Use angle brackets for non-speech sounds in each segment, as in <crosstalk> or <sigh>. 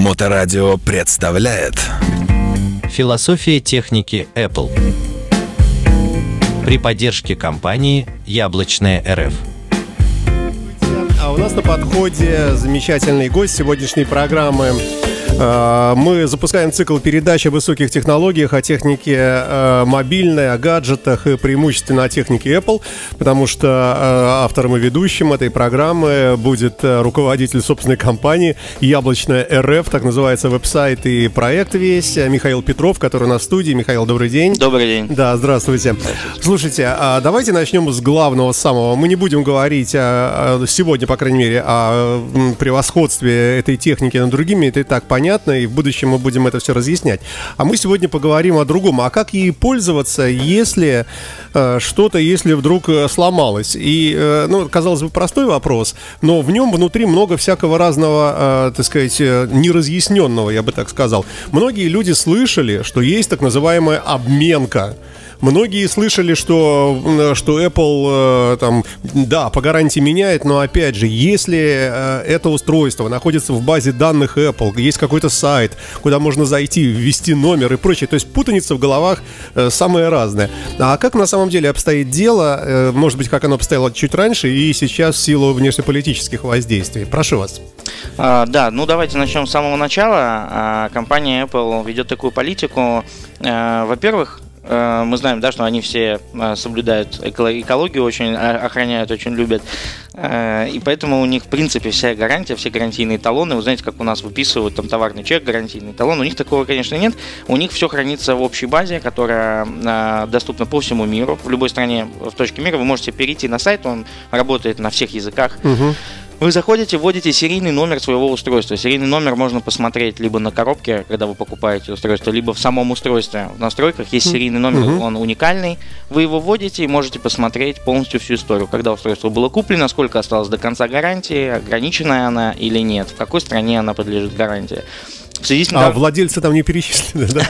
Моторадио представляет. Философия техники Apple. При поддержке компании «Яблочная РФ» А у нас на подходе замечательный гость сегодняшней программы мы запускаем цикл передач о высоких технологиях, о технике э, мобильной, о гаджетах и преимущественно о технике Apple, потому что э, автором и ведущим этой программы будет руководитель собственной компании Яблочная РФ, так называется веб-сайт и проект весь, Михаил Петров, который на студии. Михаил, добрый день. Добрый день. Да, здравствуйте. здравствуйте. Слушайте, а давайте начнем с главного, самого. Мы не будем говорить о, сегодня, по крайней мере, о превосходстве этой техники над другими, это и так понятно понятно, и в будущем мы будем это все разъяснять. А мы сегодня поговорим о другом. А как ей пользоваться, если э, что-то, если вдруг э, сломалось? И, э, ну, казалось бы, простой вопрос, но в нем внутри много всякого разного, э, так сказать, э, неразъясненного, я бы так сказал. Многие люди слышали, что есть так называемая обменка. Многие слышали, что, что Apple э, там, да, по гарантии меняет, но опять же, если э, это устройство находится в базе данных Apple, есть какой-то сайт, куда можно зайти, ввести номер и прочее, то есть путаница в головах э, самая разная. А как на самом деле обстоит дело, может быть, как оно обстояло чуть раньше и сейчас в силу внешнеполитических воздействий? Прошу вас. А, да, ну давайте начнем с самого начала. А, компания Apple ведет такую политику. Во-первых, мы знаем, да, что они все э, соблюдают экологию, очень охраняют, очень любят. Э, и поэтому у них, в принципе, вся гарантия, все гарантийные талоны, вы знаете, как у нас выписывают там товарный чек, гарантийный талон, у них такого, конечно, нет. У них все хранится в общей базе, которая доступна по всему миру. В любой стране, в точке мира вы можете перейти на сайт, он работает на всех языках. Угу. Вы заходите, вводите серийный номер своего устройства. Серийный номер можно посмотреть либо на коробке, когда вы покупаете устройство, либо в самом устройстве. В настройках есть серийный номер, uh-huh. он уникальный. Вы его вводите и мождете посмотреть полностью всю историю. Когда устройство было куплено, сколько осталось до конца гарантии, ограниченная она или нет, в какой стране она подлежит гарантии. В связи с А владельцы там не перечислены, да?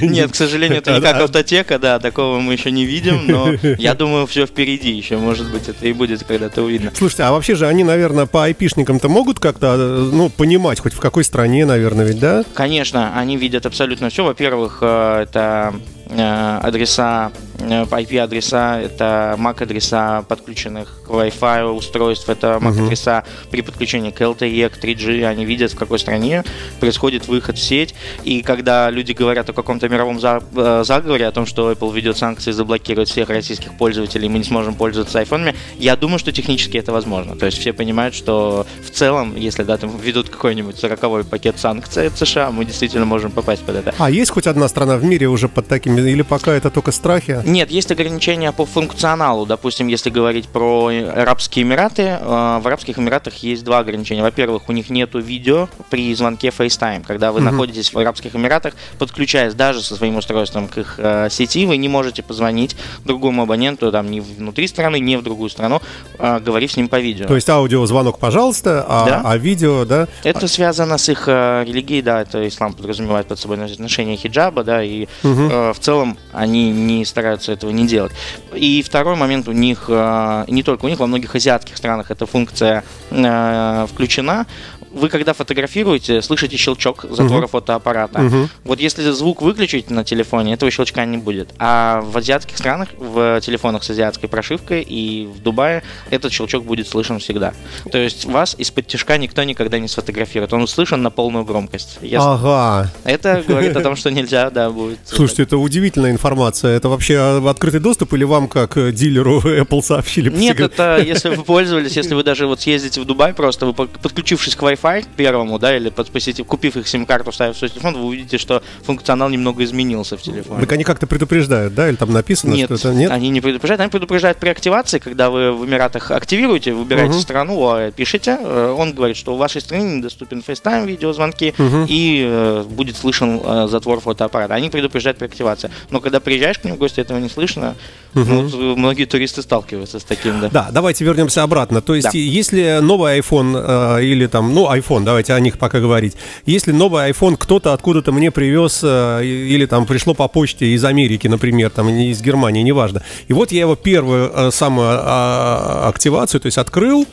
<laughs> Нет, к сожалению, это не как автотека, да, такого мы еще не видим, но <laughs> я думаю, все впереди еще, может быть, это и будет когда-то увидно. Слушайте, а вообще же они, наверное, по айпишникам-то могут как-то, ну, понимать, хоть в какой стране, наверное, ведь, да? Конечно, они видят абсолютно все. Во-первых, э, это Э, адреса, IP-адреса, э, это MAC-адреса подключенных к Wi-Fi устройств, это MAC-адреса при подключении к LTE, к 3G, они видят, в какой стране происходит выход в сеть, и когда люди говорят о каком-то мировом э, заговоре, о том, что Apple ведет санкции, заблокирует всех российских пользователей, мы не сможем пользоваться айфонами, я думаю, что технически это возможно. То есть все понимают, что в целом, если да, там ведут какой-нибудь 40 пакет санкций от США, мы действительно можем попасть под это. А есть хоть одна страна в мире уже под такими или пока это только страхи? Нет, есть ограничения по функционалу. Допустим, если говорить про Арабские Эмираты, э, в Арабских Эмиратах есть два ограничения. Во-первых, у них нету видео при звонке FaceTime. Когда вы угу. находитесь в Арабских Эмиратах, подключаясь даже со своим устройством к их э, сети, вы не можете позвонить другому абоненту, там, не внутри страны, не в другую страну, э, говорив с ним по видео. То есть аудиозвонок, пожалуйста, а, да? а видео, да? Это связано с их религией, да, это ислам подразумевает под собой ношение хиджаба, да, и угу. в целом целом они не стараются этого не делать. И второй момент у них, э, не только у них, во многих азиатских странах эта функция э, включена вы когда фотографируете, слышите щелчок затвора uh-huh. фотоаппарата. Uh-huh. Вот если звук выключить на телефоне, этого щелчка не будет. А в азиатских странах, в телефонах с азиатской прошивкой и в Дубае этот щелчок будет слышен всегда. То есть вас из-под тяжка никто никогда не сфотографирует. Он услышан на полную громкость. Если... Ага. Это говорит о том, что нельзя, да, будет. <laughs> Слушайте, это удивительная информация. Это вообще открытый доступ или вам как дилеру <laughs> Apple сообщили? Нет, это если вы пользовались, если вы даже вот съездите в Дубай просто, вы подключившись к Wi-Fi Wi-Fi первому, да, или подпустив, купив их сим-карту, вставив в свой телефон, вы увидите, что функционал немного изменился в телефоне. Так они как-то предупреждают, да, или там написано, нет, что это нет? они не предупреждают, они предупреждают при активации, когда вы в Эмиратах активируете, выбираете uh-huh. страну, а, пишете, э, он говорит, что в вашей стране недоступен FaceTime, видеозвонки, uh-huh. и э, будет слышен э, затвор фотоаппарата. Они предупреждают при активации. Но когда приезжаешь к ним в гости, этого не слышно. Uh-huh. Ну, многие туристы сталкиваются с таким, да. Да, давайте вернемся обратно. То есть, да. если новый iPhone э, или там, ну, iPhone, давайте о них пока говорить. Если новый iPhone кто-то откуда-то мне привез э, или там пришло по почте из Америки, например, там из Германии, неважно. И вот я его первую э, самую а, активацию, то есть открыл,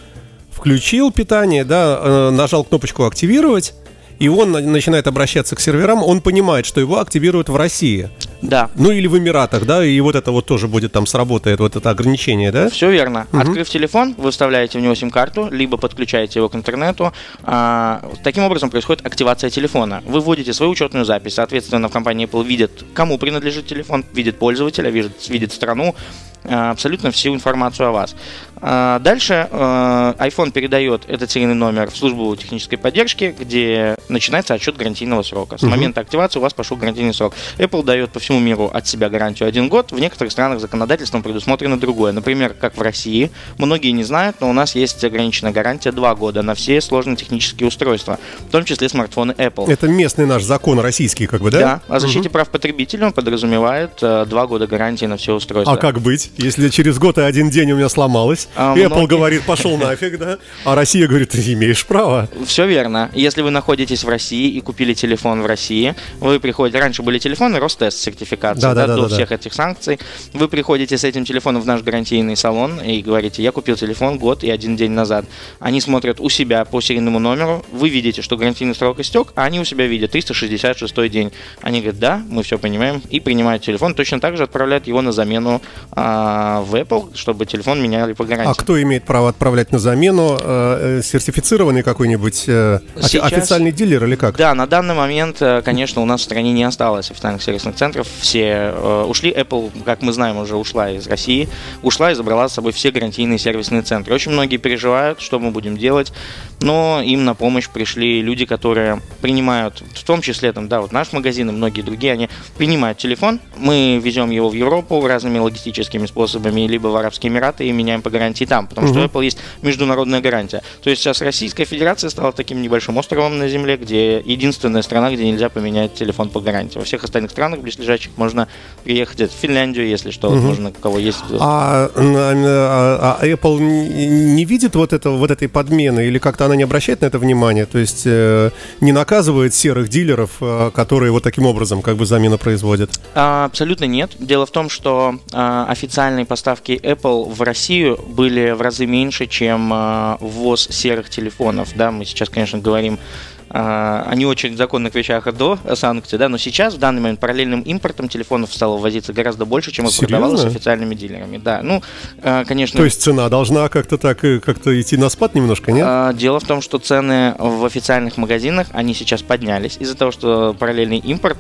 включил питание, да, э, нажал кнопочку активировать, и он на- начинает обращаться к серверам, он понимает, что его активируют в России. Да, Ну или в Эмиратах, да, и вот это вот тоже будет там сработает, вот это ограничение, да? Все верно. Открыв телефон, вы вставляете в него сим-карту, либо подключаете его к интернету. А, таким образом происходит активация телефона. Вы вводите свою учетную запись. Соответственно, в компании Apple видят, кому принадлежит телефон, видит пользователя, видит, видит страну, абсолютно всю информацию о вас. А, Дальше э, iPhone передает этот серийный номер в службу технической поддержки, где начинается отчет гарантийного срока. С момента активации у вас пошел гарантийный срок. Apple дает по всему миру от себя гарантию один год. В некоторых странах законодательством предусмотрено другое. Например, как в России. Многие не знают, но у нас есть ограниченная гарантия 2 года на все сложные технические устройства, в том числе смартфоны Apple. Это местный наш закон российский, как бы, да? Да, о защите прав потребителя он подразумевает э, два года гарантии на все устройства. А как быть, если через год и один день у меня сломалось? А, Apple многие- говорит, пошел нафиг, да? А Россия говорит, ты имеешь право. Все верно. Если вы находитесь в России и купили телефон в России, вы приходите... Раньше были телефоны Ростест сертификации, Да, да, да, да, до да, всех этих санкций. Вы приходите с этим телефоном в наш гарантийный салон и говорите, я купил телефон год и один день назад. Они смотрят у себя по серийному номеру, вы видите, что гарантийный срок истек, а они у себя видят 366 день. Они говорят, да, мы все понимаем, и принимают телефон. Точно так же отправляют его на замену а, в Apple, чтобы телефон меняли по гарантии. А кто имеет право отправлять на замену? Э, э, Сертифицированный какой-нибудь э, Сейчас- официальный дилер или как? Да, на данный момент, э, конечно, у нас в стране не осталось официальных сервисных центров. Все э, ушли. Apple, как мы знаем, уже ушла из России. Ушла и забрала с собой все гарантийные сервисные центры. Очень многие переживают, что мы будем делать. Но им на помощь пришли люди, которые принимают, в том числе, там, да, вот наш магазин и многие другие, они принимают телефон. Мы везем его в Европу разными логистическими способами, либо в Арабские Эмираты и меняем по гарантии там. Потому что у Apple есть международная гарантия. То есть сейчас Российская Федерация стала таким небольшим островом на Земле, где единственная страна, где нельзя поменять телефон по гарантии. Во всех остальных странах близлежащих можно приехать в Финляндию, если что, можно, кого есть. А, на- а- а Apple не видит вот, этого, вот этой подмены или как-то она не обращает на это внимание? То есть э, не наказывает серых дилеров, э, которые вот таким образом как бы замену производят? А, Абсолютно нет. Дело в том, что а, официальные поставки Apple в Россию были в разы меньше, чем а, ввоз серых телефонов. Да, мы сейчас, конечно, говорим а, не очень законных вещах до санкций, да, но сейчас, в данный момент, параллельным импортом телефонов стало ввозиться гораздо больше, чем Серьезно? продавалось официальными дилерами. Да, ну, а, конечно... То есть цена должна как-то так э, как-то идти на спад немножко, нет? А, Дело в том, что цены в официальных магазинах, они сейчас поднялись из-за того, что параллельный импорт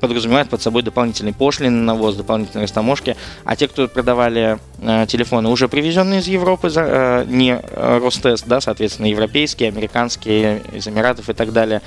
подразумевает под собой дополнительные пошлины на ввоз, дополнительные растаможки. А те, кто продавали э, телефоны, уже привезенные из Европы, э, не э, Ростест, да, соответственно, европейские, американские, из Эмиратов и так далее,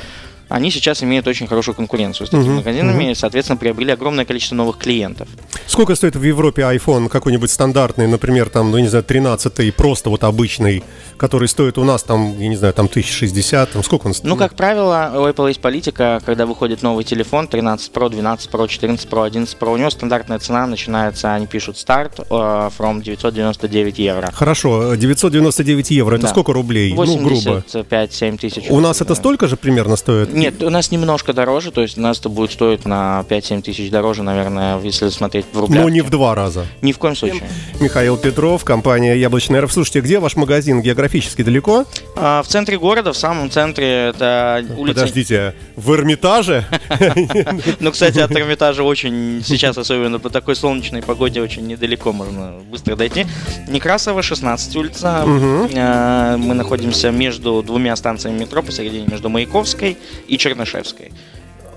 они сейчас имеют очень хорошую конкуренцию с такими Мгм, магазинами и, соответственно, приобрели огромное количество новых клиентов. Сколько стоит в Европе iPhone какой-нибудь стандартный, например, там, ну, не знаю, 13 просто вот обычный, который стоит у нас там, я не знаю, там 1060, там сколько он стоит? Ну, как правило, у Apple есть политика, когда выходит новый телефон, 13 Pro, 12 Pro, 14 Pro, 11 Pro, у него стандартная цена начинается, они пишут старт, э, from 999 евро. Хорошо, 999 евро, это Да. сколько рублей? Ну, грубо. 85-7 тысяч. У нас это столько же примерно стоит? Нет, у нас немножко дороже, то есть у нас это будет стоить на 5-7 тысяч дороже, наверное, если смотреть в рублях. Но не в два раза. Ни в коем случае. Михаил Петров, компания Яблочная РФ. Слушайте, где ваш магазин? Географически далеко? А, в центре города, в самом центре, это улица... Подождите, в Эрмитаже? <laughs> Ну, кстати, от Эрмитажа очень сейчас, особенно по такой солнечной погоде, очень недалеко можно быстро дойти. Некрасова, 16 улица. Э, Мы находимся между двумя станциями метро, посередине между Маяковской и Чернышевской.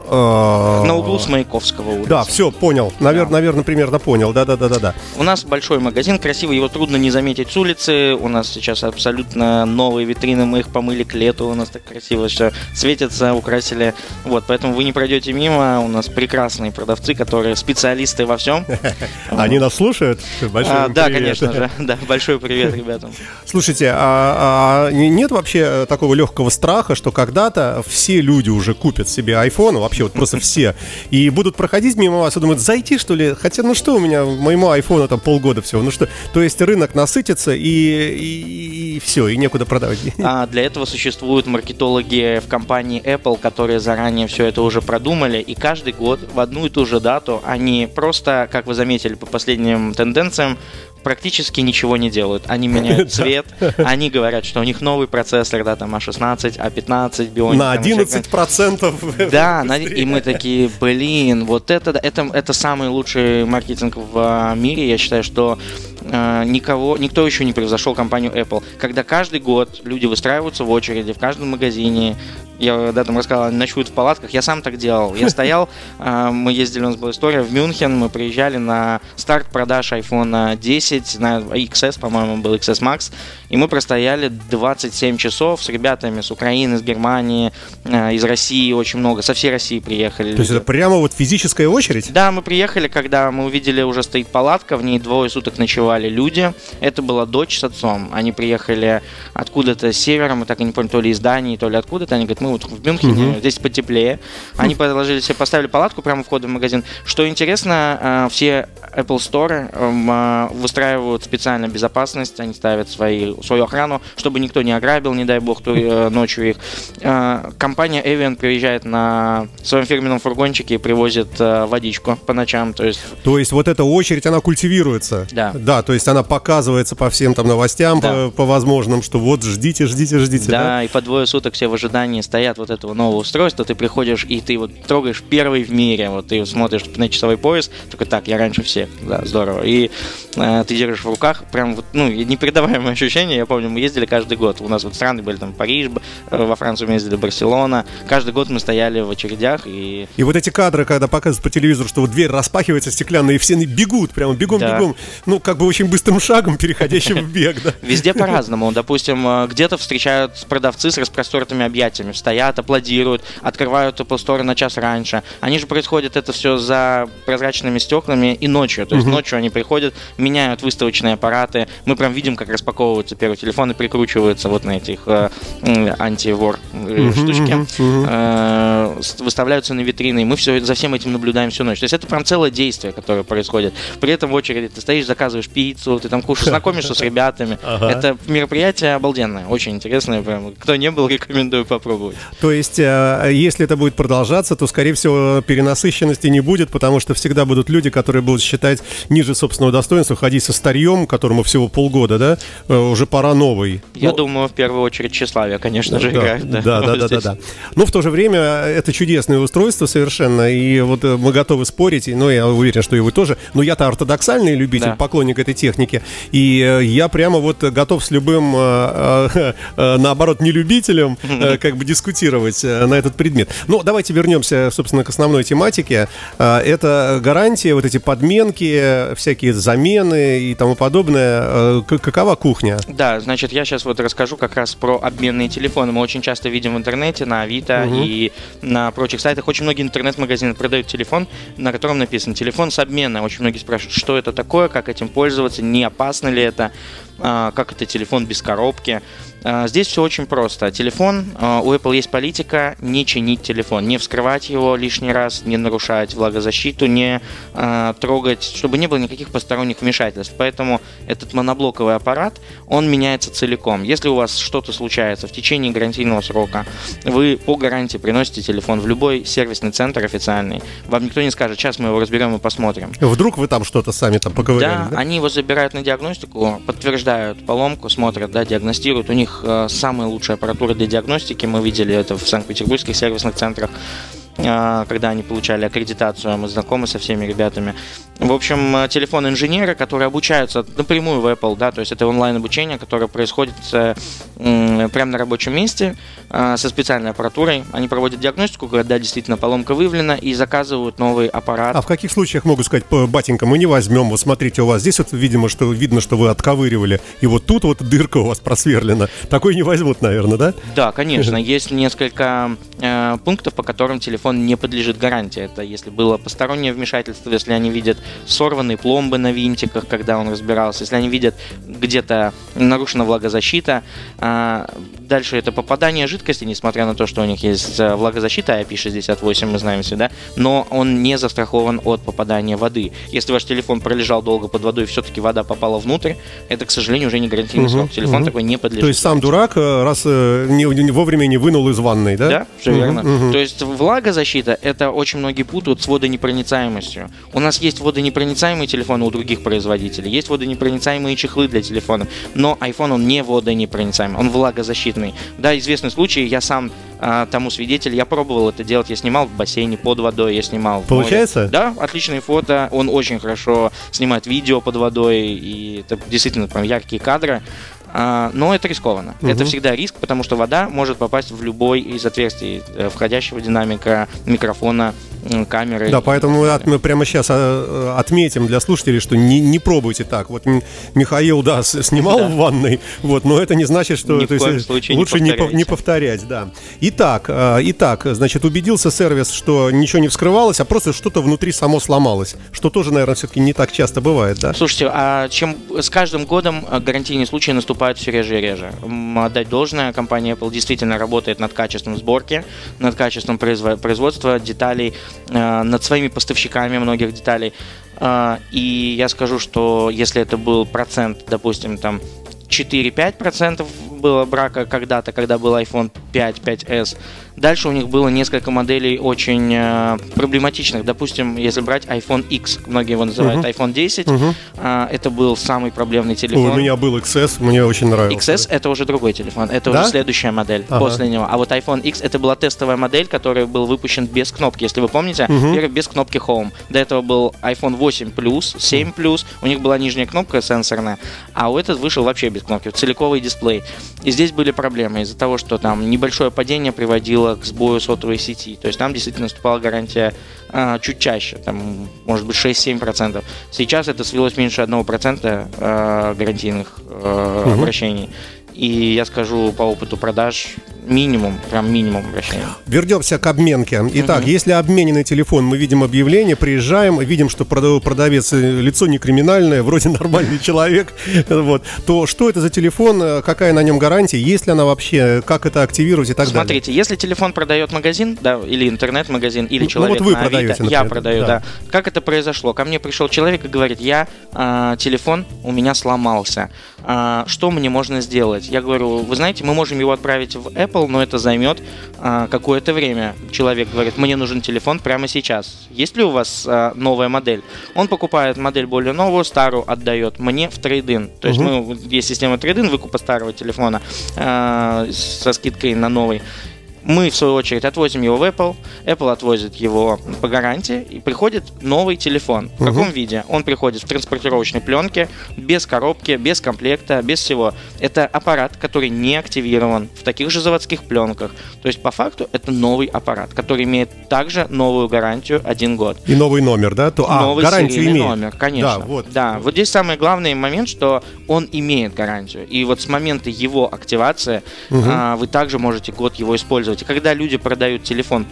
А, На углу с Маяковского улицы. Да, все, понял. Навер- Наверное, примерно понял. Да-да-да-да-да. У нас большой магазин, красивый, его трудно не заметить с улицы. У нас сейчас абсолютно новые витрины, мы их помыли к лету, у нас так красиво все светится, украсили. Вот, поэтому вы не пройдете мимо, у нас прекрасные продавцы, которые специалисты во всем. <laughs> Они нас слушают? А, да, конечно же. <laughs> Да, большой привет ребятам. Слушайте, а, а нет вообще такого легкого страха, что когда-то все люди уже купят себе iPhone, вообще вот просто все, и будут проходить мимо вас и думают, зайти что ли? Хотя, ну что у меня, моему айфону там полгода всего, ну что? То есть рынок насытится и, и, все, и некуда продавать. А для этого существуют маркетологи в компании Apple, которые заранее все это уже продумали, и каждый год в одну и ту же дату они просто, как вы заметили по последним тенденциям, практически ничего не делают. Они меняют <laughs> цвет, они говорят, что у них новый процессор, да, там А16, А15, Bionic. На 11%. Да, <laughs> и мы такие, блин, вот это, это, это самый лучший маркетинг в мире. Я считаю, что э, никого, никто еще не превзошел компанию Apple. Когда каждый год люди выстраиваются в очереди в каждом магазине, я да, там рассказал, они ночуют в палатках. Я сам так делал. Я <laughs> стоял, а, мы ездили, у нас была история в Мюнхен, мы приезжали на старт продаж iPhone 10, на XS, по-моему, был XS Max, и мы простояли 27 часов с ребятами с Украины, с Германии, а, из России очень много, со всей России приехали. То есть это прямо вот физическая очередь? Да, мы приехали, когда мы увидели, уже стоит палатка, в ней двое суток ночевали люди. Это была дочь с отцом. Они приехали откуда-то с севера, мы так и не поняли, то ли из Дании, то ли откуда-то. Они говорят, мы вот в Мюнхене, угу. здесь потеплее. Они подложили себе, поставили палатку прямо у входа в магазин. Что интересно, э, все Apple Store эм, э, выстраивают специально безопасность, они ставят свои, свою охрану, чтобы никто не ограбил, не дай бог, э, ночью их. Компания Evian приезжает на своем фирменном фургончике и привозит водичку по ночам. То есть... то есть вот эта очередь, она культивируется? Да. Да, то есть она показывается по всем там новостям, да. по, по возможным, что вот ждите, ждите, ждите. Да, да, и по двое суток все в ожидании стоят вот этого нового устройства, ты приходишь и ты вот трогаешь первый в мире, вот ты смотришь на часовой пояс, такой, так, я раньше всех, да, здорово. И э, ты держишь в руках, прям вот, ну, непередаваемое <laughs> ощущение, я помню, мы ездили каждый год, у нас вот страны были там Париж, э, во Францию мы ездили, Барселона, каждый год мы стояли в очередях и... И вот эти кадры, когда показывают по телевизору, что вот дверь распахивается стеклянная, и все бегут, прямо бегом-бегом, да. ну, как бы очень быстрым <laughs> шагом, переходящим в бег, да. Везде по-разному, допустим, э, где-то встречают продавцы с распростертыми объятиями, стоят, аплодируют, открывают Apple Store на час раньше. Они же происходят это все за прозрачными стеклами и ночью. То есть угу. ночью они приходят, меняют выставочные аппараты. Мы прям видим, как распаковываются первые телефоны, прикручиваются вот на этих э, антивор угу, штучки. Угу. Э, выставляются на витрины. И мы все за всем этим наблюдаем всю ночь. То есть это прям целое действие, которое происходит. При этом в очереди ты стоишь, заказываешь пиццу, ты там кушаешь, знакомишься с ребятами. Это мероприятие обалденное, очень интересное. Прям. Кто не был, рекомендую попробовать. То есть, э, если это будет продолжаться, то, скорее всего, перенасыщенности не будет, потому что всегда будут люди, которые будут считать ниже собственного достоинства, ходить со старьем, которому всего полгода, да, э, уже пора новый. Я ну, думаю, в первую очередь тщеславие, конечно же, да, играет. Да, да, да, да, да, да. Но в то же время это чудесное устройство совершенно, и вот э, мы готовы спорить, но я уверен, что и вы тоже. Но я-то ортодоксальный любитель, да. поклонник этой техники, и я прямо вот готов с любым, наоборот, нелюбителем <laughs> как бы дискутировать э, на этот предмет. Ну, давайте вернемся, собственно, к основной тематике. Э, это гарантия, вот эти подменки, всякие замены и тому подобное. Э, какова кухня? Да, значит, я сейчас вот расскажу как раз про обменные телефоны. Мы очень часто видим в интернете, на Авито угу. и на прочих сайтах. Очень многие интернет-магазины продают телефон, на котором написано «телефон с обмена». Очень многие спрашивают, что это такое, как этим пользоваться, не опасно ли это, как это телефон без коробки. А, здесь все очень просто. Телефон, а, у Apple есть политика не чинить телефон, не вскрывать его лишний раз, не нарушать влагозащиту, не трогать, чтобы не было никаких посторонних вмешательств. Поэтому этот моноблоковый аппарат, он меняется целиком. Если у вас что-то случается в течение гарантийного срока, вы по гарантии приносите телефон в любой сервисный центр официальный. Вам никто не скажет, сейчас мы его разберем и посмотрим. Вдруг вы там что-то сами там поговорили, да? да? они его забирают на диагностику, подтверждают поломку, смотрят, да, диагностируют. У них э, самая лучшая аппаратура для диагностики. Мы видели это в Санкт-Петербургских сервисных центрах когда они получали аккредитацию, мы знакомы со всеми ребятами. В общем, э, телефон инженера, которые обучаются напрямую в Apple, да, то есть это онлайн обучение, которое происходит прямо на рабочем месте со специальной аппаратурой. Они проводят диагностику, когда действительно поломка выявлена, и заказывают новый аппарат. А в каких случаях могу сказать, батенька, мы не возьмем, вот смотрите, у вас здесь вот, видимо, что видно, что вы отковыривали, и вот тут вот дырка у вас просверлена. Такой не возьмут, наверное, да? Да, конечно. <laughs> Есть несколько э, пунктов, по которым телефон не подлежит гарантии. Это если было постороннее вмешательство, если они видят сорванные пломбы на винтиках, когда он разбирался, если они видят где-то нарушена влагозащита. Э, дальше это попадание жидкости, несмотря на то, что у них есть э, влагозащита IP68, мы знаем все, да, но он не застрахован от попадания воды. Если ваш телефон пролежал долго под водой, и все-таки вода попала внутрь, это, к сожалению, уже не гарантийный угу, срок. Телефон угу. такой не подлежит. То есть сам дурак, э, раз э, не, не, вовремя не вынул из ванной, да? Да, все угу, верно. Угу. То есть влагозащита, это очень многие путают с водонепроницаемостью. У нас есть водонепроницаемые телефоны у других производителей, есть водонепроницаемые чехлы для телефона, но iPhone он не водонепроницаемый, он влагозащитный. Да, известный случай, я сам а, тому свидетель, я пробовал это делать, я снимал в бассейне под водой, я снимал. Получается? Да, отличные фото, он очень хорошо снимает видео под водой, и это действительно прям яркие кадры. А, но это рискованно. Угу. Это всегда риск, потому что вода может попасть в любой из отверстий э, входящего динамика, микрофона, камеры. Да, поэтому мы прямо сейчас а, отметим для слушателей, что не, не пробуйте так. Вот Михаил, да, снимал да. в ванной, вот, но это не значит, что Ни то есть, лучше не, повторяйте. не повторять, да. Итак, а, итак, значит, убедился сервис, что ничего не вскрывалось, а просто что-то внутри само сломалось, что тоже, наверное, все-таки не так часто бывает, да? Слушайте, а чем с каждым годом гарантийные случаи наступают все реже и реже. Отдать должное, компания Apple действительно работает над качеством сборки, над качеством производства деталей, Э, над своими поставщиками многих деталей. Э, и я скажу, что если это был процент, допустим, там 4-5% было брака когда-то, когда был iPhone 5, 5s, Дальше у них было несколько моделей очень э, проблематичных. Допустим, если брать iPhone X, многие его называют uh-huh. iPhone 10, uh-huh. э, это был самый проблемный телефон. у меня был XS, мне очень нравился. XS это уже другой телефон, это да? уже следующая модель ага. после него. А вот iPhone X это была тестовая модель, которая был выпущен без кнопки, если вы помните, uh-huh. первый без кнопки Home. До этого был iPhone 8 Plus, 7 Plus, у них была нижняя кнопка сенсорная, а у этот вышел вообще без кнопки, целиковый дисплей. И здесь были проблемы из-за того, что там небольшое падение приводило приводило к сбою сотовой сети. То есть там действительно наступала гарантия а, чуть чаще, там, может быть, 6-7%. Сейчас это свелось меньше 1% а, гарантийных а, угу. обращений. И я скажу по опыту продаж, минимум, прям минимум обращения. Вернемся к обменке. Итак, угу. если обмененный телефон, мы видим объявление, приезжаем, видим, что продавец э, лицо не криминальное, вроде <laughs> нормальный человек, вот, то что это за телефон, э, какая на нем гарантия, есть ли она вообще, как это активировать и так Смотрите, далее? Смотрите, если телефон продает магазин, да, или интернет-магазин, или человек ну, вот вы на продаете, Авито, например, я продаю, да. да. Как это произошло? Ко мне пришел человек и говорит, я, э, телефон у меня сломался, э, что мне можно сделать? Я говорю, вы знаете, мы можем его отправить в Apple, Apple, но это займет а, какое-то время. Человек говорит, мне нужен телефон прямо сейчас. Есть ли у вас а, новая модель? Он покупает модель более новую, старую отдает мне в трейдин. То есть угу. мы, есть система трейдин выкупа старого телефона а, со скидкой на новый. Мы, в свою очередь, отвозим его в Apple, Apple отвозит его по гарантии, и приходит новый телефон. В каком uh виде? Он приходит в транспортировочной пленке, без коробки, без комплекта, без всего. Это аппарат, который не активирован в таких же заводских пленках. То есть, по факту, это новый аппарат, который имеет также новую гарантию один год. И новый номер, да? То, а, новый гарантию имеет. номер, конечно. Да, вот. да, вот здесь самый главный момент, что он имеет гарантию. И вот с момента его активации uh а, вы также можете год его использовать использовать. И когда люди продают телефон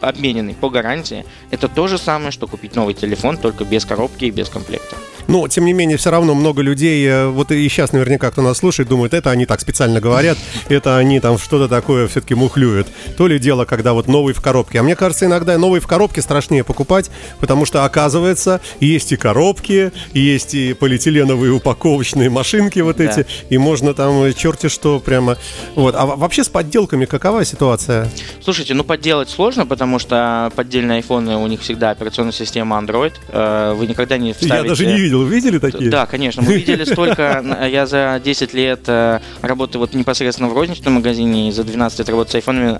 обмененный по гарантии, это то же самое, что купить новый телефон, только без коробки и без комплекта. Но, тем не менее, все равно много людей, э, вот и сейчас наверняка кто нас слушает, думает, это они так специально говорят, это они там что-то такое все-таки мухлюют. То ли дело, когда вот новый в коробке. А мне кажется, иногда новый в коробке страшнее покупать, потому что, оказывается, есть и коробки, есть и полиэтиленовые упаковочные машинки вот эти, да. и можно там черти что прямо... Вот. А вообще с подделками какова ситуация? Слушайте, ну подделать сложно, потому что поддельные айфоны, у них всегда операционная система Android. Э, вы никогда не вставите... Я даже не видел видел, видели такие? Да, конечно, мы видели <laughs> столько. Я за 10 лет э, работы вот непосредственно в розничном магазине и за 12 лет работы с айфонами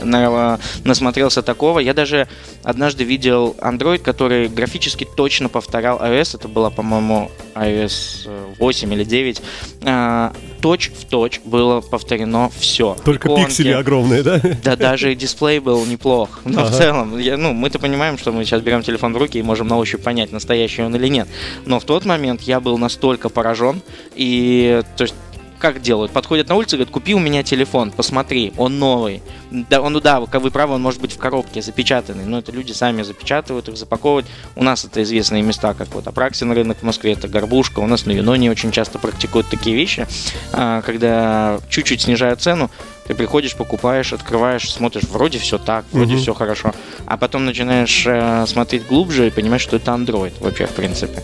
насмотрелся такого. Я даже однажды видел Android, который графически точно повторял iOS. Это была, по-моему, iOS 8 или 9 э, точь в точь было повторено все. Только Иконки. пиксели огромные, да? Да, даже дисплей был неплох. Но ага. в целом, я, ну, мы-то понимаем, что мы сейчас берем телефон в руки и можем на ощупь понять, настоящий он или нет. Но в тот момент я был настолько поражен, и то есть как делают? Подходят на улицу и говорят, купи у меня телефон, посмотри, он новый. Да, он, да, вы правы, он может быть в коробке запечатанный, но это люди сами запечатывают их, запаковывают. У нас это известные места, как вот Апраксин рынок в Москве, это Горбушка, у нас на Юноне очень часто практикуют такие вещи, а, когда чуть-чуть снижают цену, ты приходишь, покупаешь, открываешь, смотришь, вроде все так, вроде mm-hmm. все хорошо, а потом начинаешь э, смотреть глубже и понимаешь, что это Android вообще, в принципе.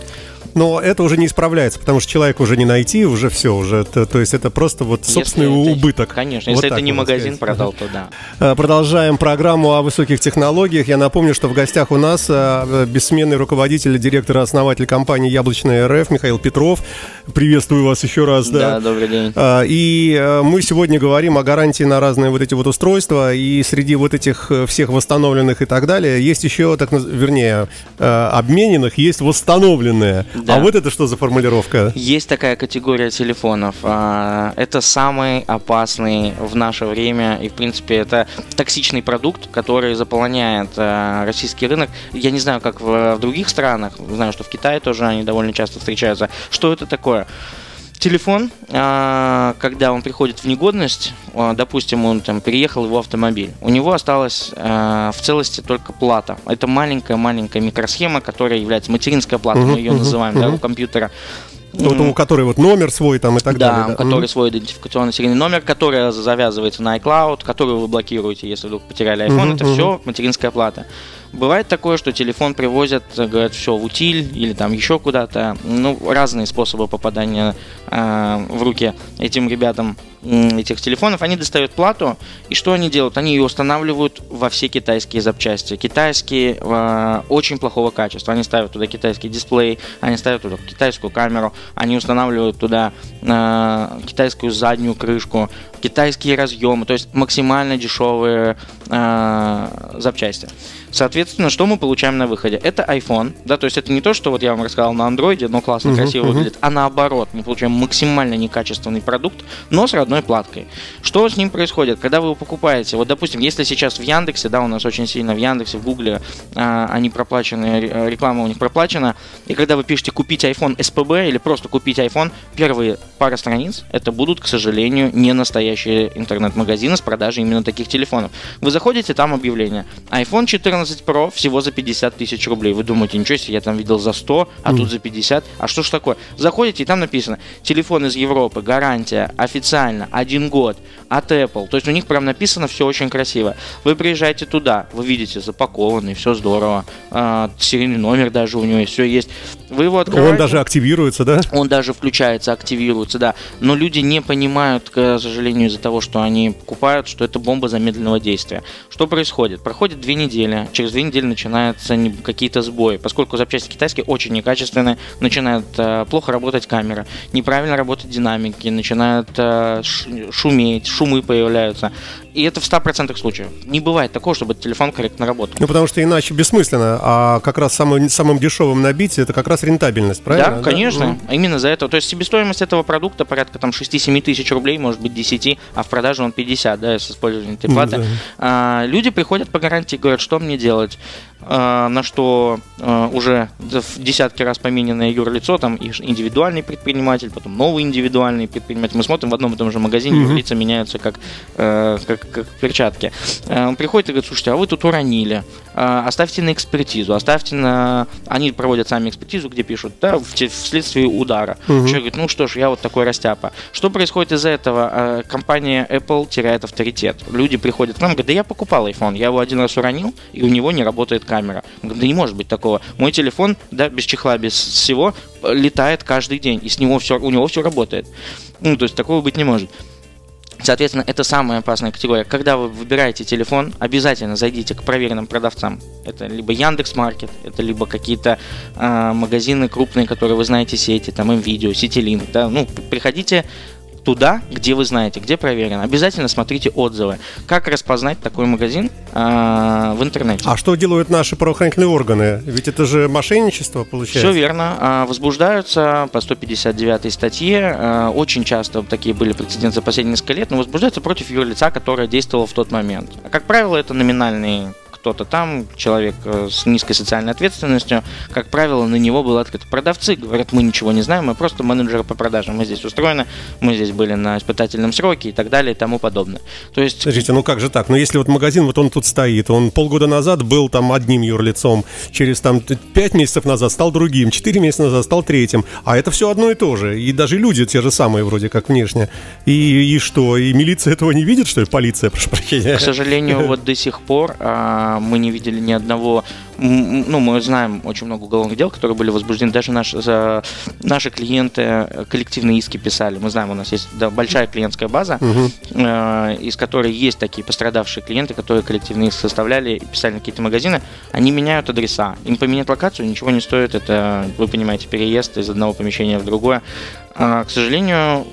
Но это уже не исправляется, потому что человека уже не найти, уже все, уже, то, то есть это просто вот собственный Если это- убыток. Конечно, Вот если это не магазин сказать. продал, то да. Э, Продолжаем программу о высоких технологиях. Я напомню, что в гостях у нас э, бессменный руководитель, директор, и основатель компании «Яблочная РФ» Михаил Петров. Приветствую вас еще раз. Да, добрый день. А, И э, мы сегодня говорим о гарантии на разные вот эти вот устройства, и среди вот этих э, всех восстановленных и так далее есть еще, так, вернее, э, обмененных, есть восстановленные. Да. А вот это что за формулировка? Есть такая категория телефонов. а, Это самый опасный в наше время. И, в принципе, это токсичный продукт, который заполоняет а, российский рынок. Я не знаю, как в других странах. Знаю, что в Китае тоже они довольно часто встречаются. Что это такое? Телефон, а, когда он приходит в негодность, а, допустим, он там переехал его автомобиль, у него осталась а, в целости только плата. Это маленькая-маленькая микросхема, которая является материнская плата, мы ее называем, да, у компьютера. Вот М, у которой вот номер свой там и так да, далее. у который свой идентификационный серийный номер, который завязывается на iCloud, который вы блокируете, если вдруг потеряли iPhone, Мгм, это все материнская плата. Бывает такое, что телефон привозят, говорят, все в утиль или там еще куда-то. Ну, разные способы попадания э, в руки этим ребятам этих телефонов. Они достают плату, и что они делают? Они ее устанавливают во все китайские запчасти. Китайские э, очень плохого качества. Они ставят туда китайский дисплей, они ставят туда китайскую камеру, они устанавливают туда э, китайскую заднюю крышку, китайские разъемы, то есть максимально дешевые э, запчасти. Соответственно, что мы получаем на выходе? Это iPhone, да, то есть это не то, что вот я вам рассказал на андроиде, но классно, Мгм, красиво мгм. выглядит, а наоборот, мы получаем максимально некачественный продукт, но с родной платкой. Что с ним происходит? Когда вы его покупаете, вот, допустим, если сейчас в Яндексе, да, у нас очень сильно в Яндексе, в Гугле, а, они проплачены, ре- реклама у них проплачена, и когда вы пишете купить iPhone SPB или просто купить iPhone, первые пара страниц, это будут, к сожалению, не настоящие интернет-магазины с продажей именно таких телефонов. Вы заходите, там объявление. iPhone 14 Pro всего за 50 тысяч рублей. Вы думаете, ничего себе, я там видел за 100, а тут за 50. А что ж такое? Заходите, и там написано, телефон из Европы, гарантия, официально, один год, от Apple. То есть у них прям написано все очень красиво. Вы приезжаете туда, вы видите, запакованный, все здорово. А, серийный номер даже у него есть, все есть. Вы его открываете. Он даже активируется, да? Он даже включается, активируется, да. Но люди не понимают, к сожалению, из-за того, что они покупают, что это бомба замедленного действия. Что происходит? Проходит две недели, через две недели начинаются какие-то сбои. Поскольку запчасти китайские очень некачественные, начинает э, плохо работать камера, неправильно работать динамики, начинают э, шуметь, шумы появляются. И это в 100% случаев. Не бывает такого, чтобы телефон корректно работал. Ну, потому что иначе бессмысленно. А как раз самым, самым дешевым набить это как раз рентабельность, правильно? Да, конечно. Мгм. А Именно за это. То есть себестоимость этого продукта порядка там 6-7 тысяч рублей, может быть 10, а в продаже он 50, да, с использованием этой Ну, да. А, люди приходят по гарантии и говорят, что мне делать. А, на что а, уже в десятки раз помененное юрлицо, там и индивидуальный предприниматель, потом новый индивидуальный предприниматель. Мы смотрим в одном и том же магазине, Мгм. юрлица меняются как, э, как, как перчатки. Э, Он приходит и говорит, слушайте, а вы тут уронили, А, оставьте на экспертизу, оставьте на... Они проводят сами экспертизу, где пишут, да, вследствие удара. Мгм. Человек говорит, ну что ж, я вот такой растяпа. Что происходит из-за этого? Компания Apple теряет авторитет. Люди приходят к нам, говорят, да я покупал iPhone, я его один раз уронил, и у него не работает камера. Да не может быть такого. Мой телефон, да, без чехла, без всего, э, летает каждый день, и с него все, у него все работает. Ну, то есть такого быть не может. Соответственно, это самая опасная категория. Когда вы выбираете телефон, обязательно зайдите к проверенным продавцам. Это либо Яндекс Маркет, это либо какие-то а, магазины крупные, которые вы знаете сети, там М-Видео, Ситилинк. Да? Ну, приходите туда, где вы знаете, где проверено. Обязательно смотрите отзывы. Как распознать такой магазин а, в интернете? А что делают наши правоохранительные органы? Ведь это же мошенничество, получается. Все верно. А, Возбуждаются по 159 статье. а, Очень часто такие были прецеденты за последние несколько лет, но возбуждаются против юрлица, которое действовало в тот момент. А как правило, это номинальные кто-то там, человек э, с низкой социальной ответственностью, как правило, на него было открыто. Продавцы говорят, мы ничего не знаем, мы просто менеджеры по продажам, мы здесь устроены, мы здесь были на испытательном сроке и так далее и тому подобное. То есть Подождите, ну как же так? Ну если вот магазин, вот он тут стоит, он полгода назад был там одним юрлицом, через там пять месяцев назад стал другим, четыре месяца назад стал третьим, а это все одно и то же, и даже люди те же самые вроде как внешне. И, и что, и милиция этого не видит, что ли, полиция, прошу прощения? К сожалению, <laughs> вот до сих пор а, мы не видели ни одного ну, мы знаем очень много уголовных дел, которые были возбуждены. Даже наши, за, наши клиенты коллективные иски писали. Мы знаем, у нас есть да, большая клиентская база, угу. э, из которой есть такие пострадавшие клиенты, которые коллективные иски составляли и писали на какие-то магазины. Они меняют адреса. Им поменять локацию ничего не стоит. Это, вы понимаете, переезд из одного помещения в другое. А, к сожалению,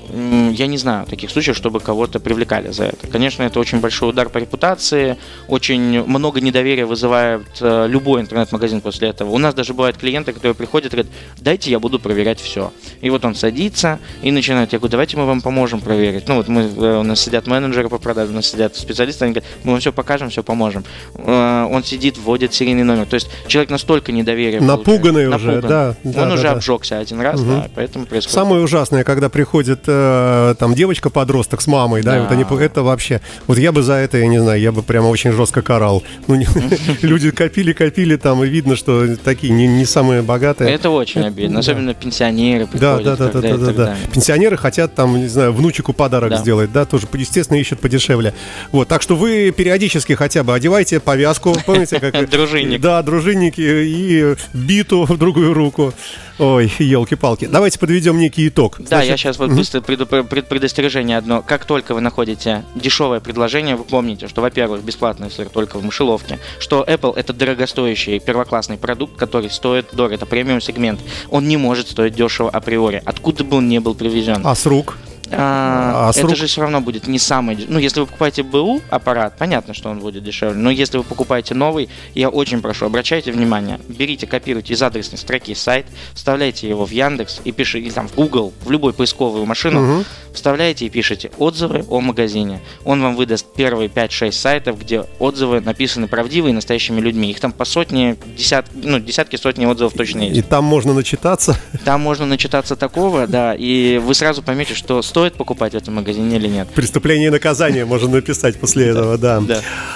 я не знаю таких случаев, чтобы кого-то привлекали за это. Конечно, это очень большой удар по репутации, очень много недоверия вызывает э, любой интернет-магазин после этого. У нас даже бывают клиенты, которые приходят и говорят, дайте я буду проверять все. И вот он садится и начинает, я говорю, давайте мы вам поможем проверить. Ну вот мы, э, у нас сидят менеджеры по продаже, у нас сидят специалисты, они говорят, мы вам все покажем, все поможем. Э, он сидит, вводит серийный номер. То есть человек настолько недоверие Напуганный получает. уже, Напуган. да. Он да, уже да. обжегся один раз, угу. да, поэтому происходит. Самое ужасное, когда приходит э, там девочка-подросток с мамой, да, да. И вот они, это вообще, вот я бы за это, я не знаю, я бы прямо очень жестко карал. Ну, <laughs> люди копили, копили там, и видно, что такие не, не самые богатые. Это очень обидно, особенно пенсионеры Да, да, да, да, да, да. Пенсионеры хотят там, не знаю, внучику подарок да. сделать, да, тоже, естественно, ищут подешевле. Вот, так что вы периодически хотя бы одевайте повязку, помните, как... <laughs> Дружинник. Да, дружинники и биту в другую руку. Ой, елки-палки. Давайте подведем некий итог. Да, Значит... я сейчас вот быстро предостережение одно. Как только вы находите дешевое предложение, вы помните, что, во-первых, бесплатный сыр только в мышеловке, что Apple это дорогостоящий первоклассный продукт, который стоит дорого, это премиум сегмент. Он не может стоить дешево априори, откуда бы он ни был привезен. А с рук? А, а это рук... же все равно будет не самый... Ну, если вы покупаете БУ аппарат, понятно, что он будет дешевле. Но если вы покупаете новый, я очень прошу, обращайте внимание, берите, копируйте из адресной строки сайт, вставляйте его в Яндекс и пишите, или там в Google, в любую поисковую машину, угу. вставляете и пишите отзывы о магазине. Он вам выдаст первые 5-6 сайтов, где отзывы написаны правдивые настоящими людьми. Их там по сотне, десят, ну, десятки, сотни отзывов точно есть. И там можно начитаться? Там можно начитаться такого, да, и вы сразу поймете, что стоит покупать в этом магазине или нет. Преступление и наказание можно написать после этого, да.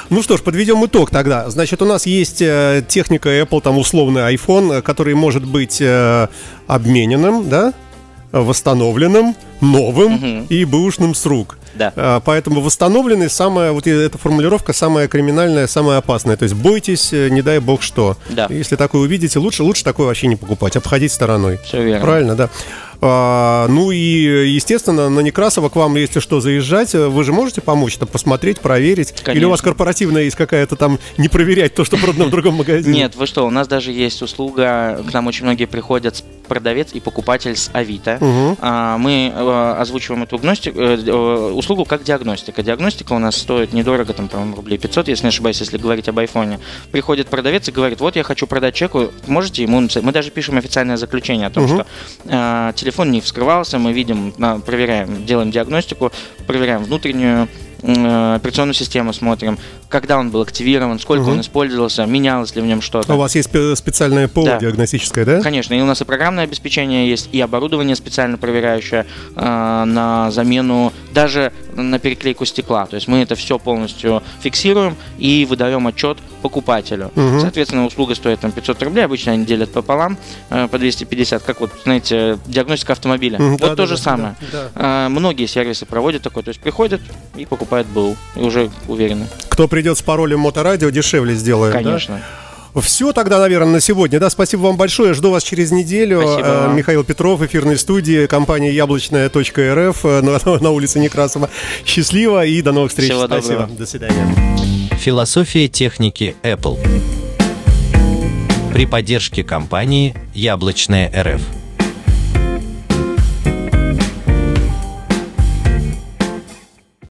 Ну что ж, подведем итог тогда. Значит, у нас есть э, техника Apple, там условный iPhone, который может быть э, обмененным, да, восстановленным, новым и бэушным с рук. Да. А, поэтому восстановленный самая, вот эта формулировка самая криминальная, самая опасная. То есть бойтесь, э, не дай бог что. Да. Если такое увидите, лучше, лучше такое вообще не покупать, обходить стороной. Все верно. Правильно, да. А, ну и, естественно, на Некрасова к вам, если что, заезжать, вы же можете помочь, это посмотреть, проверить? Конечно. Или у вас корпоративная есть какая-то там, не проверять то, что продано в другом магазине? Нет, вы что, у нас даже есть услуга, к нам очень многие приходят продавец и покупатель с Авито. Угу. Мы э, озвучиваем эту э, э, услугу как диагностика. Диагностика у нас стоит недорого, там, по-моему, рублей 500, если не ошибаюсь, если говорить об айфоне. Приходит продавец и говорит, вот я хочу продать чеку, можете ему Мы даже пишем официальное заключение о том, угу. что э, телефон не вскрывался, мы видим, проверяем, делаем диагностику, проверяем внутреннюю операционную систему смотрим, когда он был активирован, сколько угу. он использовался, менялось ли в нем что-то. У вас есть специальное ПО да. диагностическое, да? Конечно, и у нас и программное обеспечение есть, и оборудование специально проверяющее э, на замену, даже на переклейку стекла. То есть мы это все полностью фиксируем и выдаем отчет покупателю. Угу. Соответственно, услуга стоит там 500 рублей, обычно они делят пополам э, по 250, как вот, знаете, диагностика автомобиля. Угу, вот да, то да, же да, самое. Да, да. Э, многие сервисы проводят такое, то есть приходят и покупают БУ, и уже уверены. Кто придет с паролем моторадио, дешевле сделает, Конечно. Да? Все тогда, наверное, на сегодня. Да, спасибо вам большое. Жду вас через неделю. Спасибо э. Михаил Петров, эфирной студии, компания яблочная.рф э, на, <laughs> на улице Некрасова. Счастливо и до новых встреч. Всего спасибо. Доброго. До свидания. Философия техники Apple. При поддержке компании Яблочная РФ.